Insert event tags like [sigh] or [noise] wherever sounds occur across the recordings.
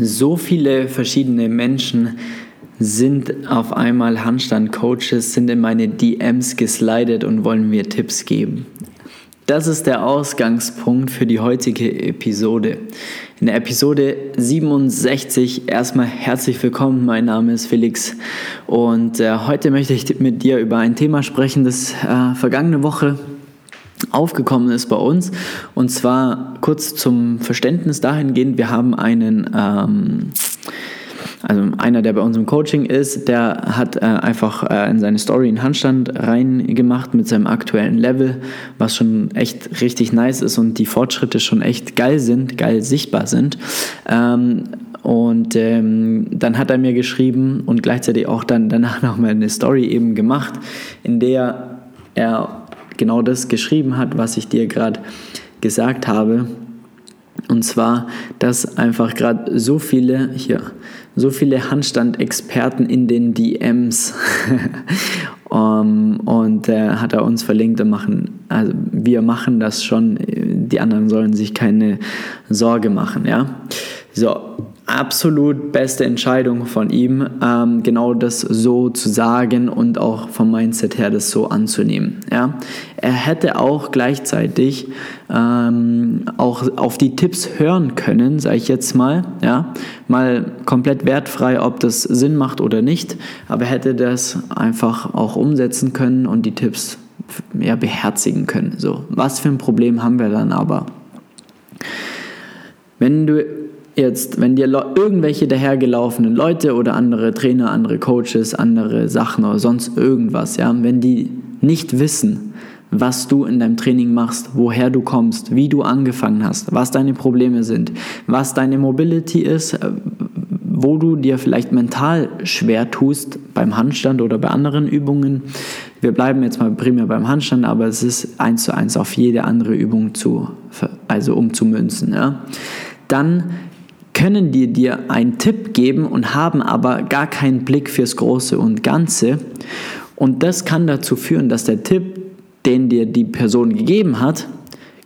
So viele verschiedene Menschen sind auf einmal Handstand-Coaches, sind in meine DMs geslidet und wollen mir Tipps geben. Das ist der Ausgangspunkt für die heutige Episode. In der Episode 67 erstmal herzlich willkommen. Mein Name ist Felix und äh, heute möchte ich mit dir über ein Thema sprechen, das äh, vergangene Woche aufgekommen ist bei uns. Und zwar kurz zum Verständnis dahingehend, wir haben einen, ähm, also einer, der bei uns im Coaching ist, der hat äh, einfach äh, in seine Story einen Handstand reingemacht mit seinem aktuellen Level, was schon echt richtig nice ist und die Fortschritte schon echt geil sind, geil sichtbar sind. Ähm, und ähm, dann hat er mir geschrieben und gleichzeitig auch dann danach [laughs] nochmal eine Story eben gemacht, in der er genau das geschrieben hat, was ich dir gerade gesagt habe. Und zwar, dass einfach gerade so viele hier, so viele Handstand-Experten in den DMs um, [laughs] und äh, hat er uns verlinkt und machen, also wir machen das schon, die anderen sollen sich keine Sorge machen, ja. So, absolut beste Entscheidung von ihm, ähm, genau das so zu sagen und auch vom Mindset her das so anzunehmen. Ja? Er hätte auch gleichzeitig ähm, auch auf die Tipps hören können, sage ich jetzt mal, ja, mal komplett wertfrei, ob das Sinn macht oder nicht, aber hätte das einfach auch umsetzen können und die Tipps ja, beherzigen können. So, was für ein Problem haben wir dann aber? Wenn du jetzt, wenn dir irgendwelche dahergelaufenen Leute oder andere Trainer, andere Coaches, andere Sachen oder sonst irgendwas, ja, wenn die nicht wissen, was du in deinem Training machst, woher du kommst, wie du angefangen hast, was deine Probleme sind, was deine Mobility ist, äh, wo du dir vielleicht mental schwer tust beim Handstand oder bei anderen Übungen. Wir bleiben jetzt mal primär beim Handstand, aber es ist eins zu eins auf jede andere Übung zu, also umzumünzen. Ja. Dann können die dir einen Tipp geben und haben aber gar keinen Blick fürs Große und Ganze. Und das kann dazu führen, dass der Tipp, den dir die Person gegeben hat,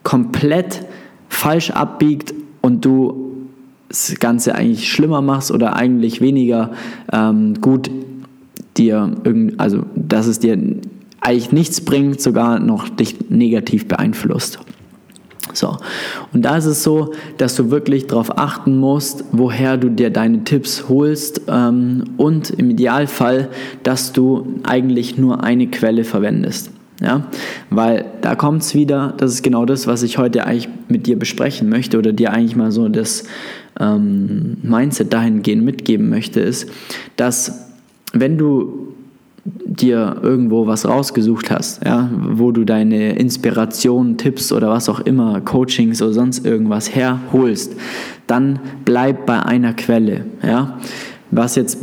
komplett falsch abbiegt und du das Ganze eigentlich schlimmer machst oder eigentlich weniger ähm, gut dir, also dass es dir eigentlich nichts bringt, sogar noch dich negativ beeinflusst. So, und da ist es so, dass du wirklich darauf achten musst, woher du dir deine Tipps holst ähm, und im Idealfall, dass du eigentlich nur eine Quelle verwendest. Ja, weil da kommt es wieder, das ist genau das, was ich heute eigentlich mit dir besprechen möchte oder dir eigentlich mal so das ähm, Mindset dahingehend mitgeben möchte, ist, dass wenn du dir irgendwo was rausgesucht hast, ja, wo du deine Inspiration, Tipps oder was auch immer, Coachings oder sonst irgendwas herholst, dann bleib bei einer Quelle, ja, was jetzt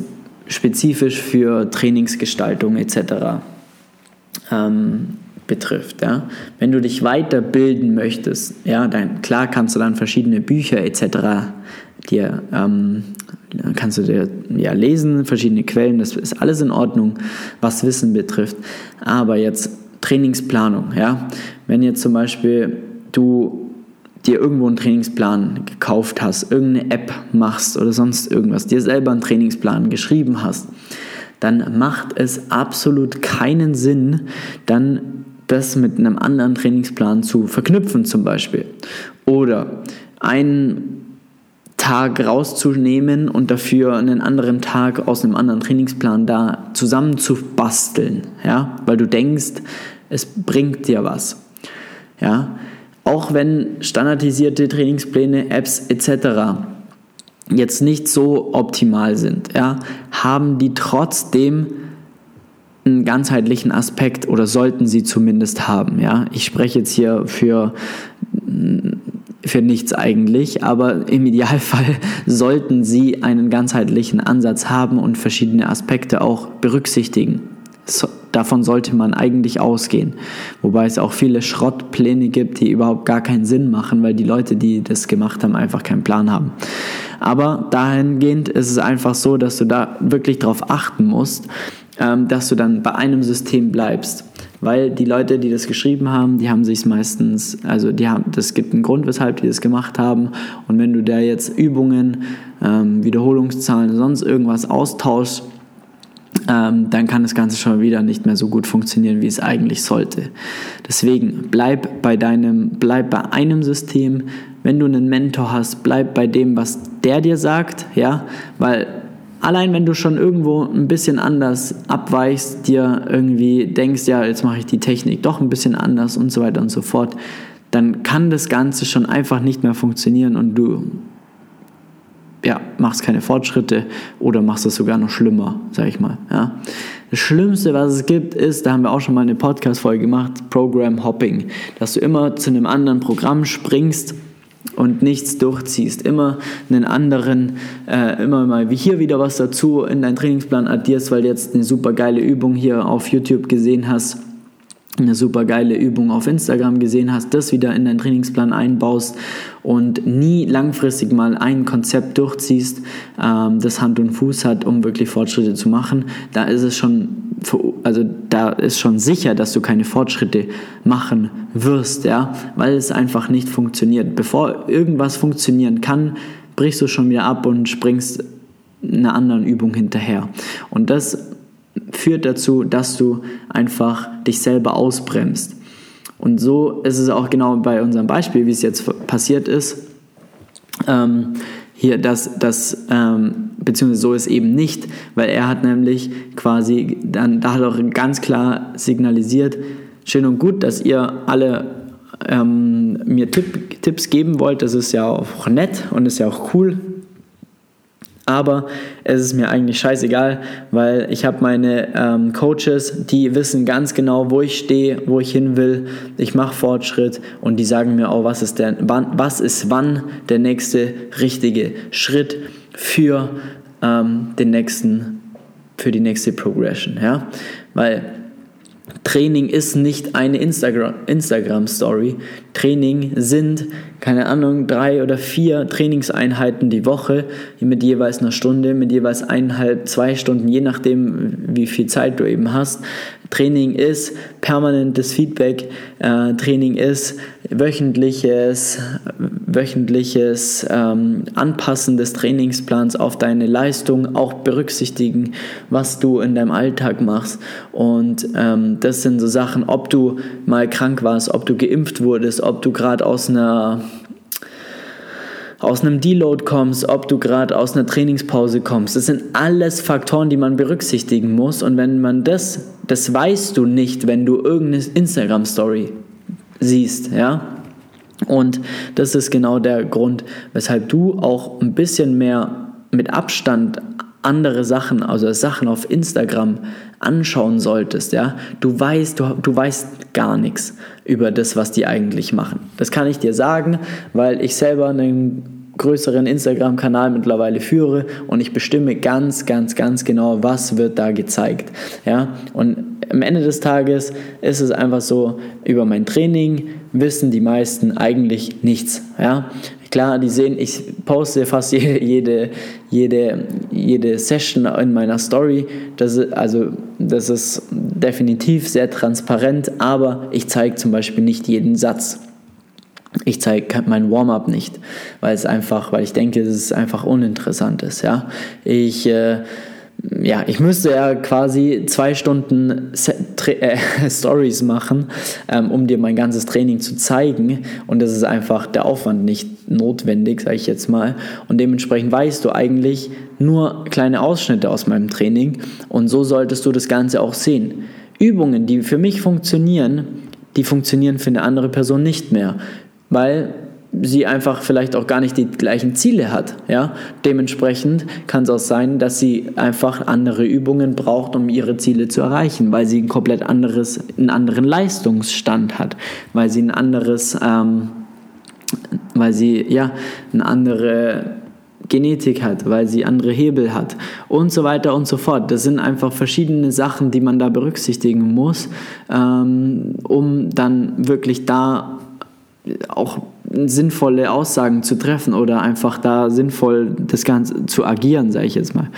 spezifisch für Trainingsgestaltung etc. Ähm, betrifft. Ja. Wenn du dich weiterbilden möchtest, ja, dann klar kannst du dann verschiedene Bücher etc. dir ähm, kannst du dir ja lesen, verschiedene Quellen, das ist alles in Ordnung, was Wissen betrifft. Aber jetzt Trainingsplanung, ja, wenn jetzt zum Beispiel du dir irgendwo einen Trainingsplan gekauft hast, irgendeine App machst oder sonst irgendwas, dir selber einen Trainingsplan geschrieben hast, dann macht es absolut keinen Sinn, dann das mit einem anderen Trainingsplan zu verknüpfen zum Beispiel. Oder ein Tag rauszunehmen und dafür einen anderen Tag aus einem anderen Trainingsplan da zusammen zu basteln, ja, weil du denkst, es bringt dir was, ja. Auch wenn standardisierte Trainingspläne, Apps etc. jetzt nicht so optimal sind, ja, haben die trotzdem einen ganzheitlichen Aspekt oder sollten sie zumindest haben. Ja? Ich spreche jetzt hier für für nichts eigentlich, aber im Idealfall [laughs] sollten Sie einen ganzheitlichen Ansatz haben und verschiedene Aspekte auch berücksichtigen. So, davon sollte man eigentlich ausgehen. Wobei es auch viele Schrottpläne gibt, die überhaupt gar keinen Sinn machen, weil die Leute, die das gemacht haben, einfach keinen Plan haben. Aber dahingehend ist es einfach so, dass du da wirklich darauf achten musst, ähm, dass du dann bei einem System bleibst weil die Leute, die das geschrieben haben, die haben sich meistens, also die haben, das gibt einen Grund, weshalb die das gemacht haben. Und wenn du da jetzt Übungen, ähm, Wiederholungszahlen, sonst irgendwas austauschst, ähm, dann kann das Ganze schon wieder nicht mehr so gut funktionieren, wie es eigentlich sollte. Deswegen bleib bei deinem, bleib bei einem System. Wenn du einen Mentor hast, bleib bei dem, was der dir sagt, ja, weil allein wenn du schon irgendwo ein bisschen anders abweichst, dir irgendwie denkst, ja, jetzt mache ich die Technik doch ein bisschen anders und so weiter und so fort, dann kann das Ganze schon einfach nicht mehr funktionieren und du ja, machst keine Fortschritte oder machst es sogar noch schlimmer, sag ich mal. Ja. Das Schlimmste, was es gibt, ist, da haben wir auch schon mal eine Podcast-Folge gemacht, Program Hopping. Dass du immer zu einem anderen Programm springst und nichts durchziehst. Immer einen anderen, äh, immer mal wie hier wieder was dazu in deinen Trainingsplan addierst, weil du jetzt eine super geile Übung hier auf YouTube gesehen hast eine super geile Übung auf Instagram gesehen hast, das wieder in deinen Trainingsplan einbaust und nie langfristig mal ein Konzept durchziehst, ähm, das Hand und Fuß hat, um wirklich Fortschritte zu machen, da ist es schon, also da ist schon sicher, dass du keine Fortschritte machen wirst, ja, weil es einfach nicht funktioniert. Bevor irgendwas funktionieren kann, brichst du schon wieder ab und springst einer anderen Übung hinterher. Und das führt dazu, dass du einfach dich selber ausbremst. Und so ist es auch genau bei unserem Beispiel, wie es jetzt passiert ist. Ähm, hier, dass das, ähm, beziehungsweise so ist eben nicht, weil er hat nämlich quasi, dann, da hat er auch ganz klar signalisiert, schön und gut, dass ihr alle ähm, mir Tipp, Tipps geben wollt, das ist ja auch nett und ist ja auch cool, aber es ist mir eigentlich scheißegal, weil ich habe meine ähm, Coaches, die wissen ganz genau, wo ich stehe, wo ich hin will. Ich mache Fortschritt und die sagen mir auch, was ist, der, wann, was ist wann der nächste richtige Schritt für ähm, den nächsten, für die nächste Progression. Ja? Weil Training ist nicht eine Instagram-Story. Training sind, keine Ahnung, drei oder vier Trainingseinheiten die Woche mit jeweils einer Stunde, mit jeweils eineinhalb, zwei Stunden, je nachdem, wie viel Zeit du eben hast. Training ist permanentes Feedback. Äh, Training ist wöchentliches, wöchentliches ähm, Anpassen des Trainingsplans auf deine Leistung, auch berücksichtigen, was du in deinem Alltag machst. Und ähm, das sind so Sachen, ob du mal krank warst, ob du geimpft wurdest, ob du gerade aus einer aus einem Deload kommst, ob du gerade aus einer Trainingspause kommst. Das sind alles Faktoren, die man berücksichtigen muss. Und wenn man das, das weißt du nicht, wenn du irgendeine Instagram-Story siehst, ja. Und das ist genau der Grund, weshalb du auch ein bisschen mehr mit Abstand andere Sachen, also Sachen auf Instagram anschauen solltest, ja, du weißt, du, du weißt gar nichts über das, was die eigentlich machen. Das kann ich dir sagen, weil ich selber einen größeren Instagram-Kanal mittlerweile führe und ich bestimme ganz, ganz, ganz genau, was wird da gezeigt. Ja? Und am Ende des Tages ist es einfach so, über mein Training wissen die meisten eigentlich nichts. Ja? Klar, die sehen, ich poste fast jede, jede, jede, Session in meiner Story. Das ist, also, das ist definitiv sehr transparent, aber ich zeige zum Beispiel nicht jeden Satz. Ich zeige mein Warm-up nicht, weil es einfach, weil ich denke, es ist einfach uninteressant ist. Ja? Ich äh, ja, ich müsste ja quasi zwei Stunden äh, [laughs] Stories machen, ähm, um dir mein ganzes Training zu zeigen. Und das ist einfach der Aufwand nicht notwendig, sage ich jetzt mal. Und dementsprechend weißt du eigentlich nur kleine Ausschnitte aus meinem Training. Und so solltest du das Ganze auch sehen. Übungen, die für mich funktionieren, die funktionieren für eine andere Person nicht mehr. Weil sie einfach vielleicht auch gar nicht die gleichen Ziele hat. Ja? Dementsprechend kann es auch sein, dass sie einfach andere Übungen braucht, um ihre Ziele zu erreichen, weil sie ein komplett anderes, einen anderen Leistungsstand hat, weil sie ein anderes, ähm, weil sie ja eine andere Genetik hat, weil sie andere Hebel hat und so weiter und so fort. Das sind einfach verschiedene Sachen, die man da berücksichtigen muss, ähm, um dann wirklich da auch sinnvolle Aussagen zu treffen oder einfach da sinnvoll das Ganze zu agieren, sage ich jetzt mal.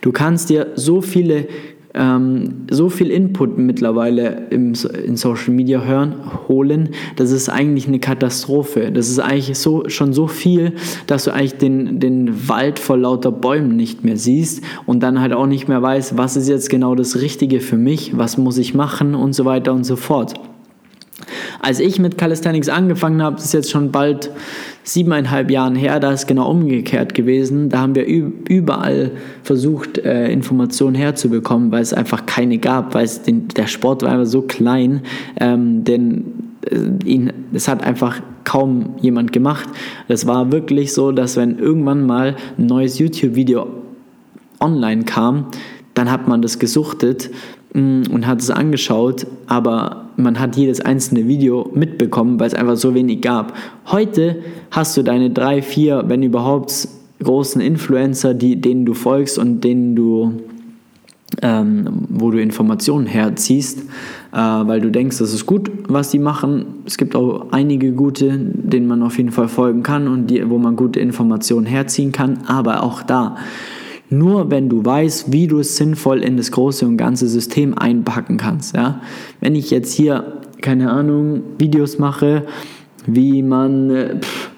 Du kannst dir so viele ähm, so viel Input mittlerweile im, in Social Media hören, holen, das ist eigentlich eine Katastrophe. Das ist eigentlich so, schon so viel, dass du eigentlich den, den Wald vor lauter Bäumen nicht mehr siehst und dann halt auch nicht mehr weißt, was ist jetzt genau das Richtige für mich, was muss ich machen und so weiter und so fort. Als ich mit Calisthenics angefangen habe, ist jetzt schon bald siebeneinhalb Jahren her, da ist genau umgekehrt gewesen. Da haben wir überall versucht, äh, Informationen herzubekommen, weil es einfach keine gab, weil es den, der Sport war einfach so klein, ähm, denn äh, ihn, es hat einfach kaum jemand gemacht. Das war wirklich so, dass wenn irgendwann mal ein neues YouTube-Video online kam, dann hat man das gesuchtet und hat es angeschaut, aber man hat jedes einzelne Video mitbekommen, weil es einfach so wenig gab. Heute hast du deine drei, vier, wenn überhaupt, großen Influencer, die, denen du folgst und denen du, ähm, wo du Informationen herziehst, äh, weil du denkst, das ist gut, was die machen. Es gibt auch einige gute, denen man auf jeden Fall folgen kann und die, wo man gute Informationen herziehen kann, aber auch da nur wenn du weißt, wie du es sinnvoll in das große und ganze System einpacken kannst. Ja? Wenn ich jetzt hier, keine Ahnung, Videos mache, wie man äh, pff,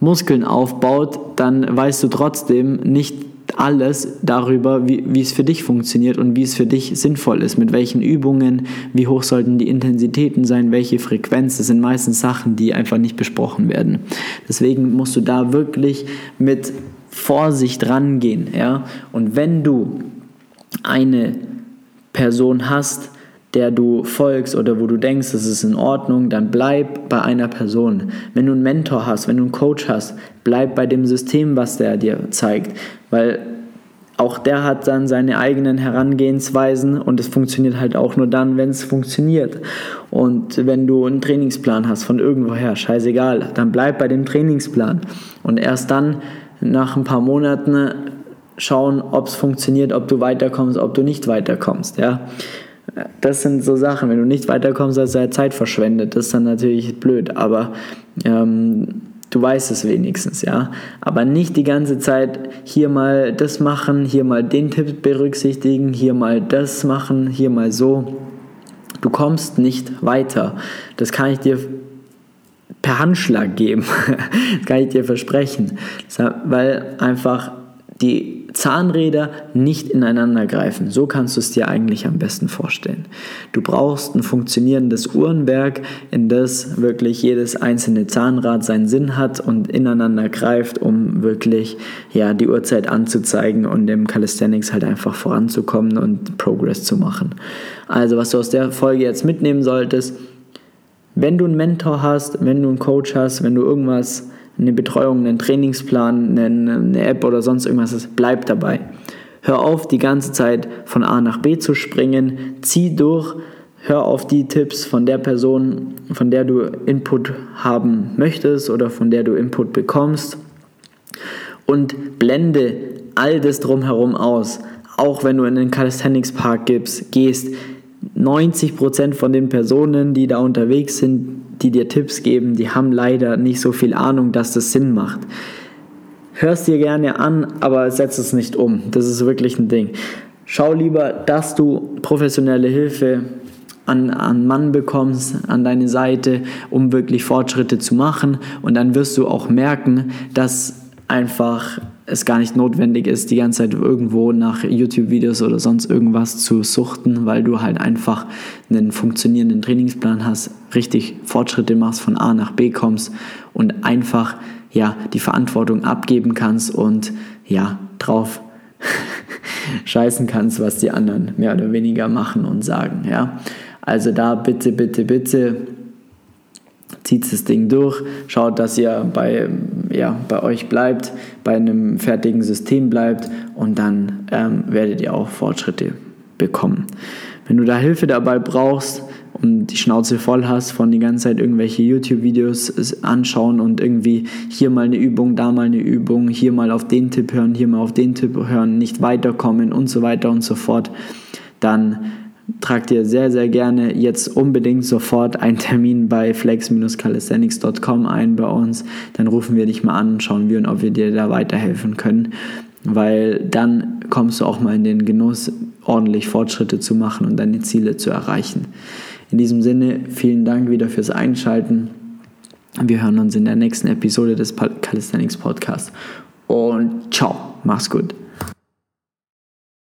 Muskeln aufbaut, dann weißt du trotzdem nicht alles darüber, wie, wie es für dich funktioniert und wie es für dich sinnvoll ist, mit welchen Übungen, wie hoch sollten die Intensitäten sein, welche Frequenz. Das sind meistens Sachen, die einfach nicht besprochen werden. Deswegen musst du da wirklich mit Vorsicht rangehen. Ja? Und wenn du eine Person hast, der du folgst oder wo du denkst, das ist in Ordnung, dann bleib bei einer Person. Wenn du einen Mentor hast, wenn du einen Coach hast, bleib bei dem System, was der dir zeigt, weil auch der hat dann seine eigenen Herangehensweisen und es funktioniert halt auch nur dann, wenn es funktioniert. Und wenn du einen Trainingsplan hast von irgendwoher, scheißegal, dann bleib bei dem Trainingsplan und erst dann nach ein paar Monaten schauen, ob es funktioniert, ob du weiterkommst, ob du nicht weiterkommst. Ja? Das sind so Sachen. Wenn du nicht weiterkommst, hast du ja Zeit verschwendet. Das ist dann natürlich blöd, aber ähm, du weißt es wenigstens, ja. Aber nicht die ganze Zeit hier mal das machen, hier mal den Tipp berücksichtigen, hier mal das machen, hier mal so. Du kommst nicht weiter. Das kann ich dir per Handschlag geben. [laughs] das kann ich dir versprechen. Weil einfach die Zahnräder nicht ineinander greifen. So kannst du es dir eigentlich am besten vorstellen. Du brauchst ein funktionierendes Uhrenwerk, in das wirklich jedes einzelne Zahnrad seinen Sinn hat und ineinander greift, um wirklich ja, die Uhrzeit anzuzeigen und im Calisthenics halt einfach voranzukommen und Progress zu machen. Also was du aus der Folge jetzt mitnehmen solltest, wenn du einen Mentor hast, wenn du einen Coach hast, wenn du irgendwas, eine Betreuung, einen Trainingsplan, eine, App oder sonst irgendwas hast, bleib dabei. Hör auf, die ganze Zeit von A nach B zu springen, zieh durch, hör auf die Tipps von der Person, von der du Input haben möchtest oder von der du Input bekommst und blende all das drumherum aus. Auch wenn du in den Calisthenics Park gehst, 90% von den Personen, die da unterwegs sind, die dir Tipps geben, die haben leider nicht so viel Ahnung, dass das Sinn macht. Hörst dir gerne an, aber setz es nicht um. Das ist wirklich ein Ding. Schau lieber, dass du professionelle Hilfe an, an Mann bekommst, an deine Seite, um wirklich Fortschritte zu machen. Und dann wirst du auch merken, dass einfach es gar nicht notwendig ist, die ganze Zeit irgendwo nach YouTube-Videos oder sonst irgendwas zu suchten, weil du halt einfach einen funktionierenden Trainingsplan hast, richtig Fortschritte machst, von A nach B kommst und einfach ja die Verantwortung abgeben kannst und ja drauf [laughs] scheißen kannst, was die anderen mehr oder weniger machen und sagen. Ja, also da bitte, bitte, bitte zieht das Ding durch, schaut, dass ihr bei, ja, bei euch bleibt, bei einem fertigen System bleibt und dann ähm, werdet ihr auch Fortschritte bekommen. Wenn du da Hilfe dabei brauchst und die Schnauze voll hast von die ganze Zeit irgendwelche YouTube-Videos anschauen und irgendwie hier mal eine Übung, da mal eine Übung, hier mal auf den Tipp hören, hier mal auf den Tipp hören, nicht weiterkommen und so weiter und so fort, dann trag dir sehr, sehr gerne jetzt unbedingt sofort einen Termin bei flex-calisthenics.com ein bei uns. Dann rufen wir dich mal an und schauen wir, ob wir dir da weiterhelfen können. weil dann kommst du auch mal in den Genuss, ordentlich Fortschritte zu machen und deine Ziele zu erreichen. In diesem Sinne, vielen Dank wieder fürs Einschalten. Wir hören uns in der nächsten Episode des Calisthenics Podcasts. Und ciao, mach's gut.